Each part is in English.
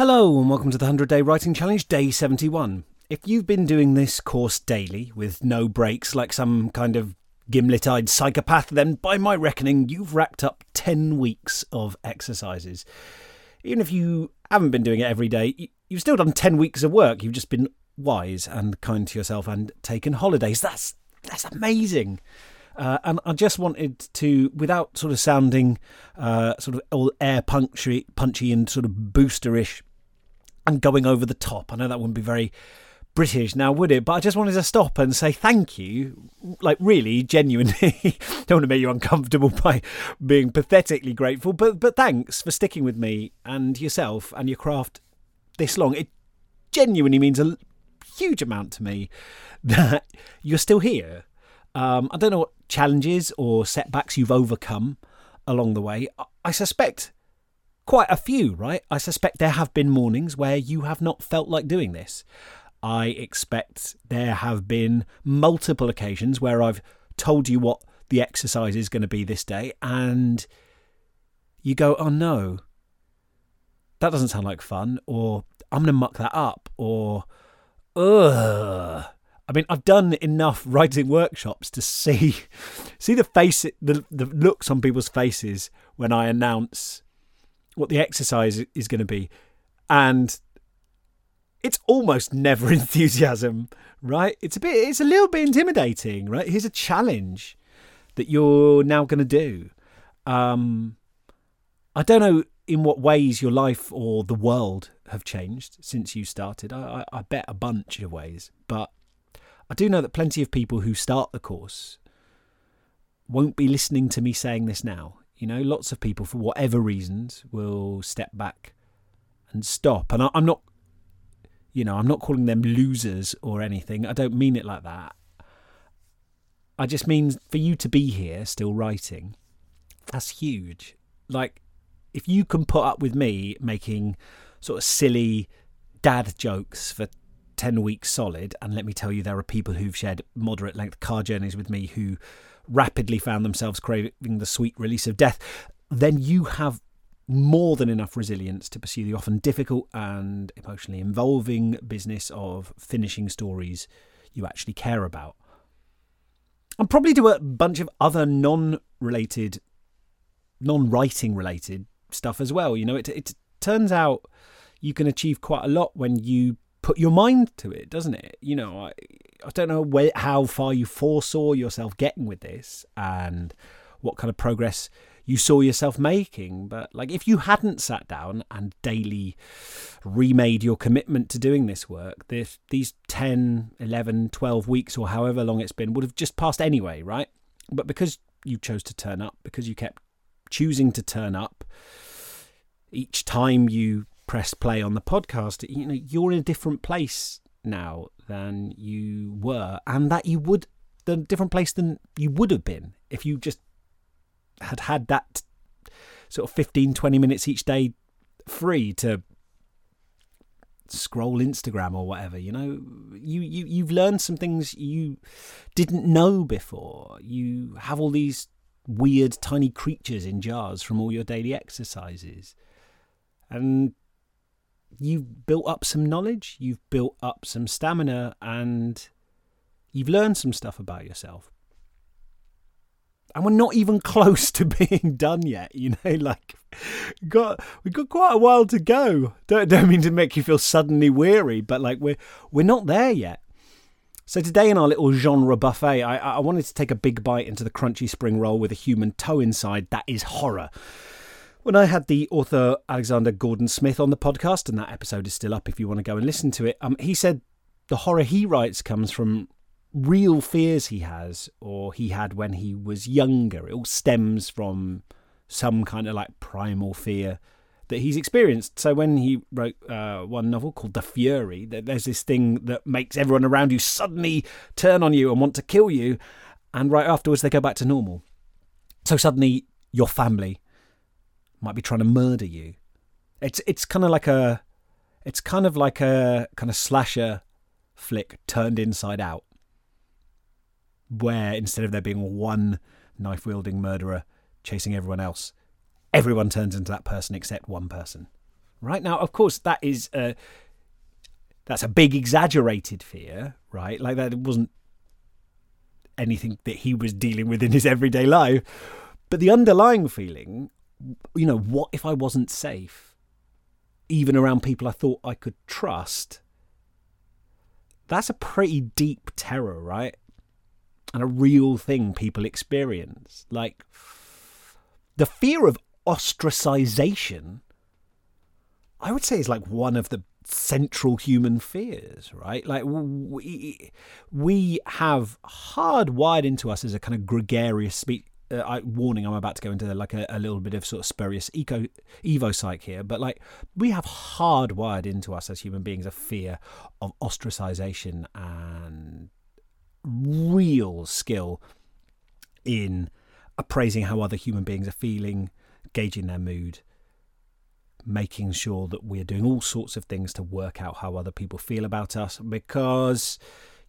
Hello, and welcome to the 100 Day Writing Challenge, day 71. If you've been doing this course daily with no breaks like some kind of gimlet eyed psychopath, then by my reckoning, you've racked up 10 weeks of exercises. Even if you haven't been doing it every day, you've still done 10 weeks of work. You've just been wise and kind to yourself and taken holidays. That's, that's amazing. Uh, and I just wanted to, without sort of sounding uh, sort of all air punchy, punchy and sort of boosterish and going over the top. I know that wouldn't be very British now, would it? But I just wanted to stop and say thank you, like really, genuinely. Don't want to make you uncomfortable by being pathetically grateful, but but thanks for sticking with me and yourself and your craft this long. It genuinely means a huge amount to me that you're still here. Um, I don't know what challenges or setbacks you've overcome along the way. I suspect quite a few, right? I suspect there have been mornings where you have not felt like doing this. I expect there have been multiple occasions where I've told you what the exercise is going to be this day, and you go, oh no, that doesn't sound like fun, or I'm going to muck that up, or ugh. I mean, I've done enough writing workshops to see see the face, the the looks on people's faces when I announce what the exercise is going to be, and it's almost never enthusiasm, right? It's a bit, it's a little bit intimidating, right? Here's a challenge that you're now going to do. Um, I don't know in what ways your life or the world have changed since you started. I, I, I bet a bunch of ways, but I do know that plenty of people who start the course won't be listening to me saying this now. You know, lots of people, for whatever reasons, will step back and stop. And I, I'm not, you know, I'm not calling them losers or anything. I don't mean it like that. I just mean for you to be here still writing, that's huge. Like, if you can put up with me making sort of silly dad jokes for 10 weeks solid, and let me tell you, there are people who've shared moderate length car journeys with me who rapidly found themselves craving the sweet release of death, then you have more than enough resilience to pursue the often difficult and emotionally involving business of finishing stories you actually care about. And probably do a bunch of other non related, non writing related stuff as well. You know, it, it turns out you can achieve quite a lot when you put your mind to it, doesn't it? You know, I, I don't know where, how far you foresaw yourself getting with this and what kind of progress you saw yourself making. But like, if you hadn't sat down and daily remade your commitment to doing this work, this, these 10, 11, 12 weeks or however long it's been would have just passed anyway, right? But because you chose to turn up, because you kept choosing to turn up each time you press play on the podcast, you know, you're in a different place now than you were, and that you would the different place than you would have been if you just had had that sort of 15 20 minutes each day free to scroll Instagram or whatever you know? You you you've learned some things you didn't know before. You have all these weird tiny creatures in jars from all your daily exercises. And you've built up some knowledge, you've built up some stamina, and you've learned some stuff about yourself. And we're not even close to being done yet, you know, like got we've got quite a while to go. Don't don't mean to make you feel suddenly weary, but like we're we're not there yet. So today in our little genre buffet, I, I wanted to take a big bite into the crunchy spring roll with a human toe inside. That is horror. When I had the author Alexander Gordon Smith on the podcast, and that episode is still up if you want to go and listen to it, um, he said the horror he writes comes from real fears he has or he had when he was younger. It all stems from some kind of like primal fear that he's experienced. So when he wrote uh, one novel called The Fury, there's this thing that makes everyone around you suddenly turn on you and want to kill you, and right afterwards they go back to normal. So suddenly your family might be trying to murder you. It's it's kind of like a it's kind of like a kind of slasher flick turned inside out, where instead of there being one knife wielding murderer chasing everyone else, everyone turns into that person except one person. right now of course that is a that's a big exaggerated fear right like that wasn't anything that he was dealing with in his everyday life but the underlying feeling you know what if i wasn't safe even around people i thought i could trust that's a pretty deep terror right and a real thing people experience like the fear of ostracization I would say is like one of the central human fears, right? Like we we have hardwired into us as a kind of gregarious speech. Uh, I, warning, I'm about to go into like a, a, little bit of sort of spurious eco evo psych here, but like we have hardwired into us as human beings a fear of ostracization and real skill in appraising how other human beings are feeling, gauging their mood, making sure that we're doing all sorts of things to work out how other people feel about us because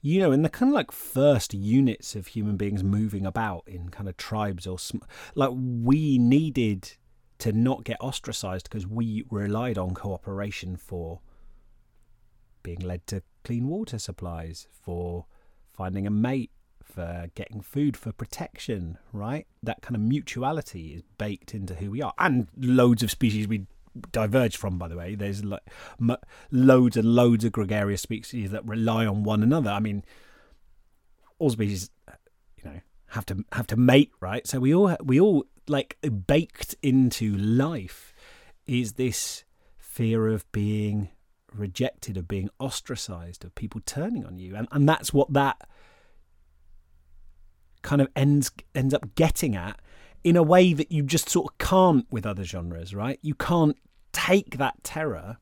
you know in the kind of like first units of human beings moving about in kind of tribes or sm- like we needed to not get ostracized because we relied on cooperation for being led to clean water supplies for finding a mate for getting food for protection right? That kind of mutuality is baked into who we are and loads of species we diverged from, by the way. There's like m- loads and loads of gregarious species that rely on one another. I mean, all species, you know, have to have to mate, right? So we all we all like baked into life is this fear of being rejected, of being ostracized, of people turning on you, and and that's what that kind of ends ends up getting at in a way that you just sort of can't with other genres, right? You can't take that terror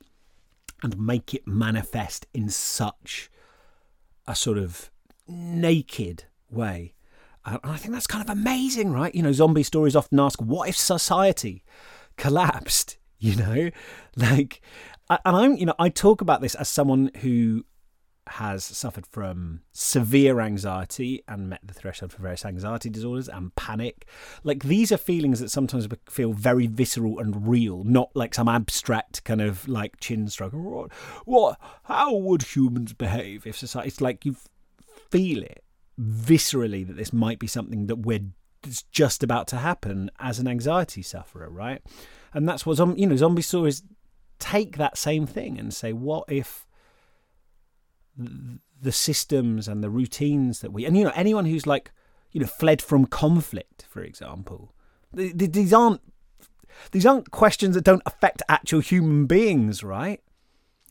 and make it manifest in such a sort of naked way. Uh, and I think that's kind of amazing, right? You know, zombie stories often ask, what if society collapsed? You know, like, and I'm, you know, I talk about this as someone who has suffered from severe anxiety and met the threshold for various anxiety disorders and panic. Like these are feelings that sometimes feel very visceral and real, not like some abstract kind of like chin struggle. What? what how would humans behave if society? It's like you feel it viscerally that this might be something that we're it's just about to happen as an anxiety sufferer, right? And that's what you know. Zombie stories take that same thing and say, what if the systems and the routines that we and you know anyone who's like you know fled from conflict for example these aren't these aren't questions that don't affect actual human beings right?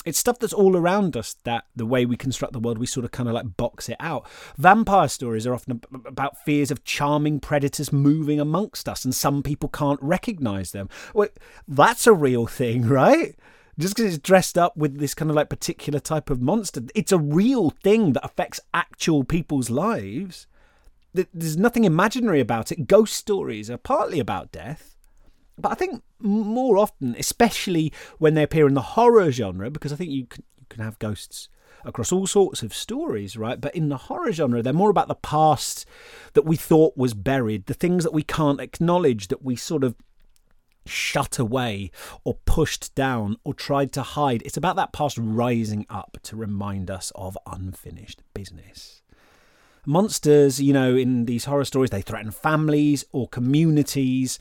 It's stuff that's all around us that the way we construct the world we sort of kind of like box it out. Vampire stories are often about fears of charming predators moving amongst us and some people can't recognize them. Well that's a real thing right just because it's dressed up with this kind of like particular type of monster. It's a real thing that affects actual people's lives. There's nothing imaginary about it. Ghost stories are partly about death. But I think more often, especially when they appear in the horror genre, because I think you can, you can have ghosts across all sorts of stories, right? But in the horror genre, they're more about the past that we thought was buried, the things that we can't acknowledge, that we sort of shut away or pushed down or tried to hide. It's about that past rising up to remind us of unfinished business. Monsters, you know, in these horror stories, they threaten families or communities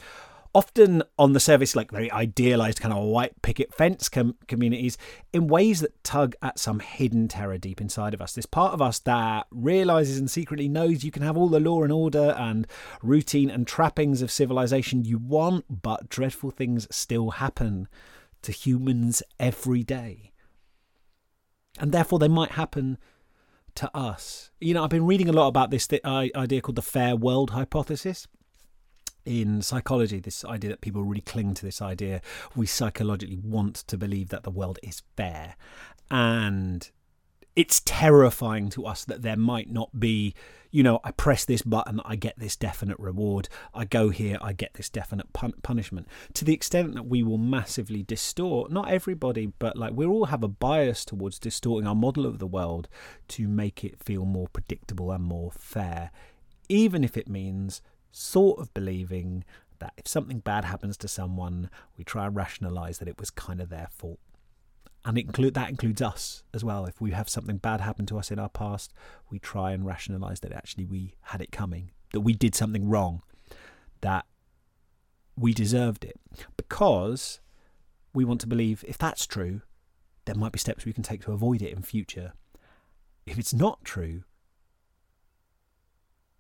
often on the surface like very idealized kind of white picket fence com- communities in ways that tug at some hidden terror deep inside of us. This part of us that realizes and secretly knows you can have all the law and order and routine and trappings of civilization you want but dreadful things still happen to humans every day. And therefore they might happen to us. You know i've been reading a lot about this idea called the fair world hypothesis in psychology, this idea that people really cling to this idea, we psychologically want to believe that the world is fair. And it's terrifying to us that there might not be, you know, I press this button, I get this definite reward. I go here, I get this definite pun- punishment. To the extent that we will massively distort, not everybody, but like we all have a bias towards distorting our model of the world to make it feel more predictable and more fair, even if it means sort of believing that if something bad happens to someone, we try and rationalize that it was kind of their fault. And include that includes us as well. If we have something bad happen to us in our past, we try and rationalize that actually we had it coming, that we did something wrong, that we deserved it. Because we want to believe if that's true, there might be steps we can take to avoid it in future. If it's not true,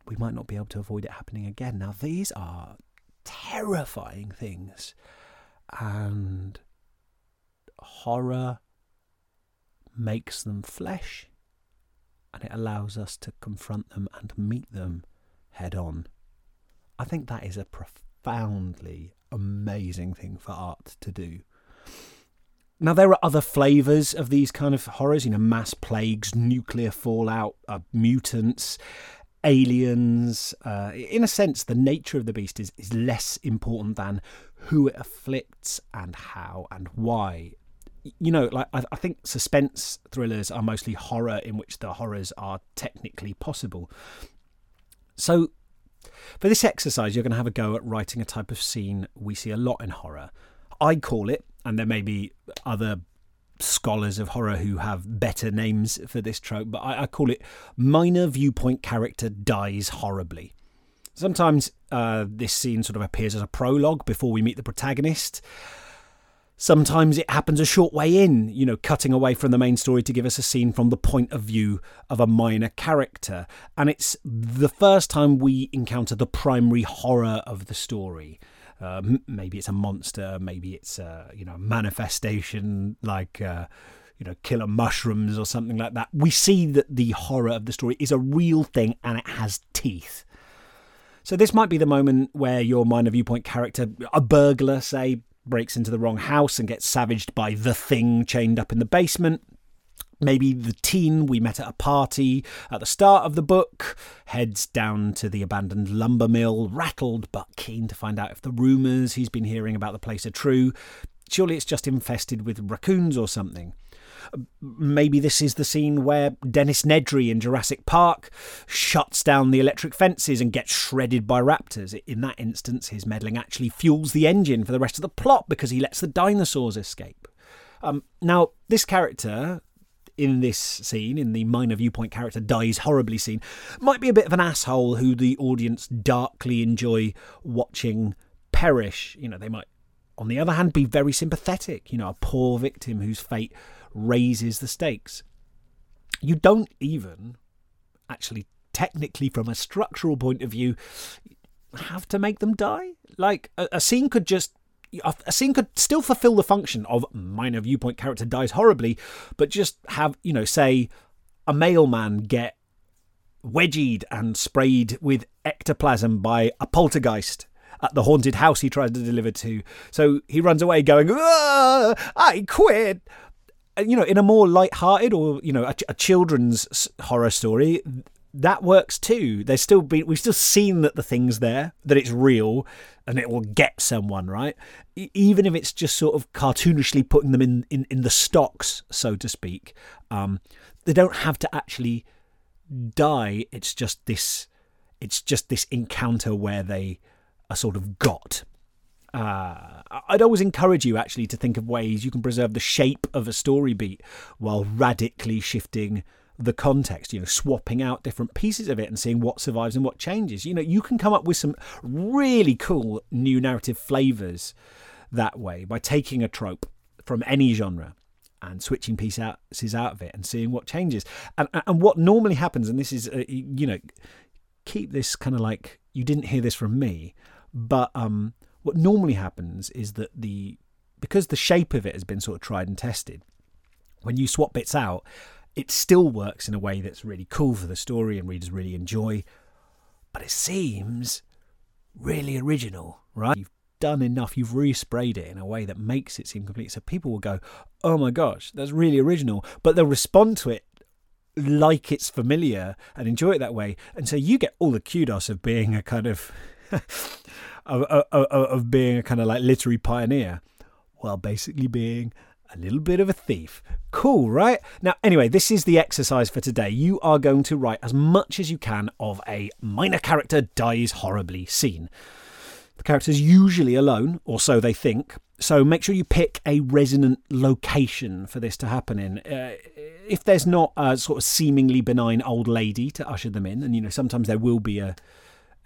we might not be able to avoid it happening again. Now, these are terrifying things. And horror makes them flesh and it allows us to confront them and meet them head on. I think that is a profoundly amazing thing for art to do. Now, there are other flavours of these kind of horrors, you know, mass plagues, nuclear fallout, uh, mutants, aliens. Uh, in a sense, the nature of the beast is, is less important than who it afflicts and how and why. You know, like I, I think suspense thrillers are mostly horror in which the horrors are technically possible. So, for this exercise, you're going to have a go at writing a type of scene we see a lot in horror. I call it, and there may be other scholars of horror who have better names for this trope, but I, I call it minor viewpoint character dies horribly. Sometimes uh, this scene sort of appears as a prologue before we meet the protagonist. Sometimes it happens a short way in, you know, cutting away from the main story to give us a scene from the point of view of a minor character. And it's the first time we encounter the primary horror of the story. Uh, maybe it's a monster, maybe it's a you know manifestation like uh, you know killer mushrooms or something like that. We see that the horror of the story is a real thing and it has teeth. So this might be the moment where your minor viewpoint character, a burglar, say, breaks into the wrong house and gets savaged by the thing chained up in the basement. Maybe the teen we met at a party at the start of the book heads down to the abandoned lumber mill, rattled but keen to find out if the rumours he's been hearing about the place are true. Surely it's just infested with raccoons or something. Maybe this is the scene where Dennis Nedry in Jurassic Park shuts down the electric fences and gets shredded by raptors. In that instance, his meddling actually fuels the engine for the rest of the plot because he lets the dinosaurs escape. Um, now, this character, in this scene, in the minor viewpoint character dies horribly scene, might be a bit of an asshole who the audience darkly enjoy watching perish. You know, they might, on the other hand, be very sympathetic. You know, a poor victim whose fate raises the stakes. You don't even actually, technically, from a structural point of view, have to make them die. Like, a, a scene could just a scene could still fulfill the function of minor viewpoint character dies horribly, but just have, you know, say a mailman get wedgied and sprayed with ectoplasm by a poltergeist at the haunted house he tries to deliver to. So he runs away going, I quit. You know, in a more light-hearted or, you know, a, a children's horror story, that works too. There's still been we've still seen that the thing's there, that it's real, and it will get someone right. even if it's just sort of cartoonishly putting them in in, in the stocks, so to speak. Um, they don't have to actually die. It's just this. It's just this encounter where they are sort of got. Uh, I'd always encourage you actually to think of ways you can preserve the shape of a story beat while radically shifting the context, you know, swapping out different pieces of it and seeing what survives and what changes. You know, you can come up with some really cool new narrative flavors that way by taking a trope from any genre and switching pieces out of it and seeing what changes. And and what normally happens, and this is, uh, you know, keep this kind of like you didn't hear this from me, but um, what normally happens is that the because the shape of it has been sort of tried and tested, when you swap bits out, it still works in a way that's really cool for the story and readers really enjoy, but it seems really original, right? You've done enough, you've resprayed it in a way that makes it seem complete. So people will go, oh my gosh, that's really original, but they'll respond to it like it's familiar and enjoy it that way. And so you get all the kudos of being a kind of. of, of, of being a kind of like literary pioneer while basically being a little bit of a thief. Cool, right? Now, anyway, this is the exercise for today. You are going to write as much as you can of a minor character dies horribly scene. The character's usually alone, or so they think. So make sure you pick a resonant location for this to happen in. Uh, if there's not a sort of seemingly benign old lady to usher them in, and you know sometimes there will be a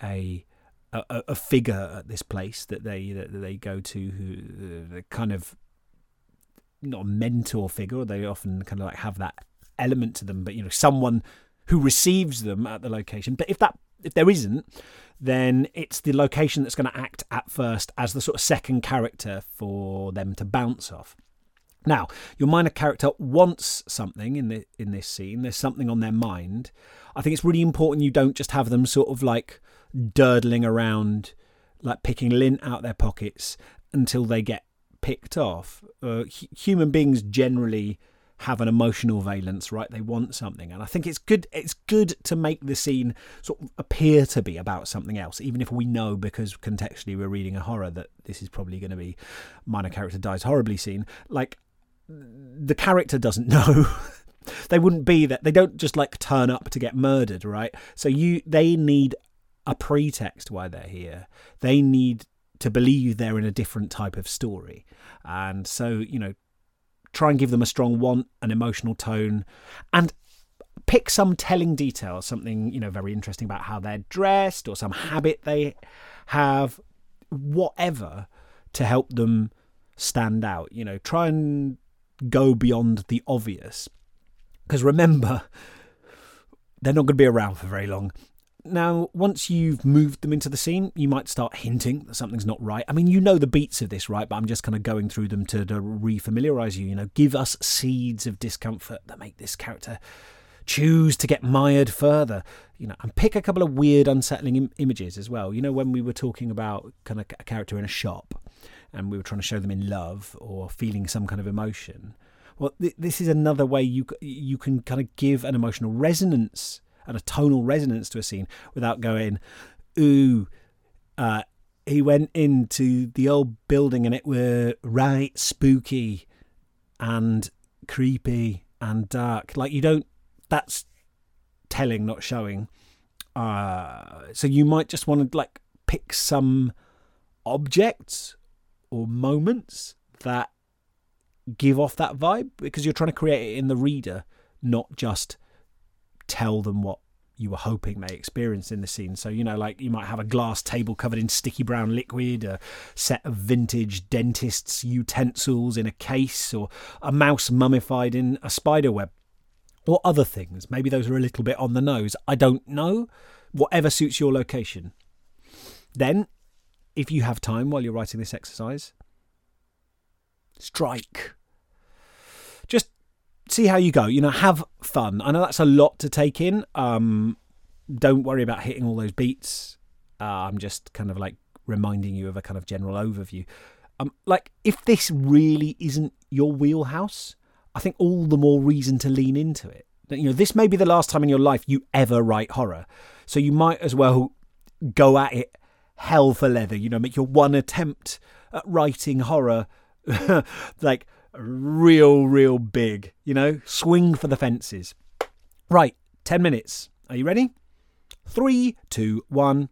a a, a figure at this place that they that they go to who uh, kind of not a mentor figure. They often kind of like have that element to them, but you know someone who receives them at the location. But if that if there isn't, then it's the location that's going to act at first as the sort of second character for them to bounce off. Now, your minor character wants something in the in this scene. There's something on their mind. I think it's really important you don't just have them sort of like durdling around, like picking lint out their pockets until they get picked off. Uh, human beings generally have an emotional valence, right? They want something, and I think it's good. It's good to make the scene sort of appear to be about something else, even if we know because contextually we're reading a horror that this is probably going to be minor character dies horribly scene. Like the character doesn't know. they wouldn't be that. They don't just like turn up to get murdered, right? So you, they need a pretext why they're here. They need to believe they're in a different type of story, and so you know try and give them a strong want, an emotional tone, and pick some telling detail, something, you know, very interesting about how they're dressed or some habit they have, whatever, to help them stand out. You know, try and go beyond the obvious. Because remember, they're not going to be around for very long. Now, once you've moved them into the scene, you might start hinting that something's not right. I mean, you know the beats of this, right? But I'm just kind of going through them to, to refamiliarize you. You know, give us seeds of discomfort that make this character choose to get mired further. You know, and pick a couple of weird, unsettling Im- images as well. You know, when we were talking about kind of a character in a shop and we were trying to show them in love or feeling some kind of emotion. Well, th- this is another way you you can kind of give an emotional resonance and a tonal resonance to a scene without going, ooh, uh, he went into the old building and it were right spooky and creepy and dark. Like you don't, that's telling, not showing. Uh, so you might just want to like pick some objects or moments that give off that vibe because you're trying to create it in the reader, not just tell them what you were hoping they experienced in the scene. So, you know, like you might have a glass table covered in sticky brown liquid, a set of vintage dentist's utensils in a case, or a mouse mummified in a spider web, or other things. Maybe those are a little bit on the nose. I don't know. Whatever suits your location. Then, if you have time while you're writing this exercise, strike see how you go. You know, have fun. I know that's a lot to take in. Um, don't worry about hitting all those beats. Uh, I'm just kind of like reminding you of a kind of general overview. Um, like if this really isn't your wheelhouse, I think all the more reason to lean into it. You know, this may be the last time in your life you ever write horror, so you might as well go at it hell for leather. You know, make your one attempt at writing horror like real, real big. You know, swing for the fences. Right, 10 minutes. Are you ready? Three, two, one,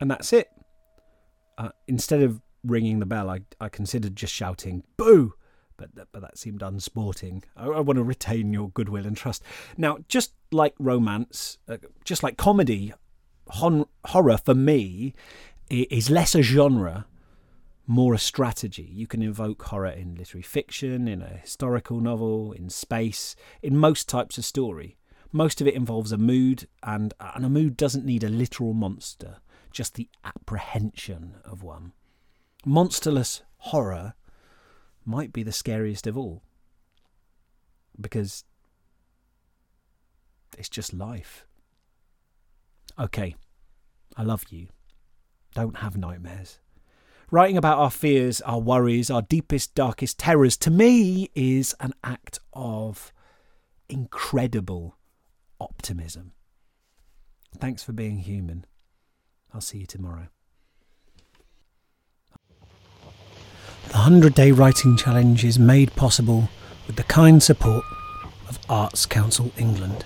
And that's it. Uh, instead of ringing the bell, I, I considered just shouting, boo! But, but that seemed unsporting. I, I want to retain your goodwill and trust. Now, just like romance, uh, just like comedy, hon- horror for me is less a genre, more a strategy. You can invoke horror in literary fiction, in a historical novel, in space, in most types of story. Most of it involves a mood, and, and a mood doesn't need a literal monster, just the apprehension of one. Monsterless horror might be the scariest of all because it's just life. Okay, I love you. Don't have nightmares. Writing about our fears, our worries, our deepest, darkest terrors, to me, is an act of incredible optimism. Thanks for being human. I'll see you tomorrow. The 100 Day Writing Challenge is made possible with the kind support of Arts Council England.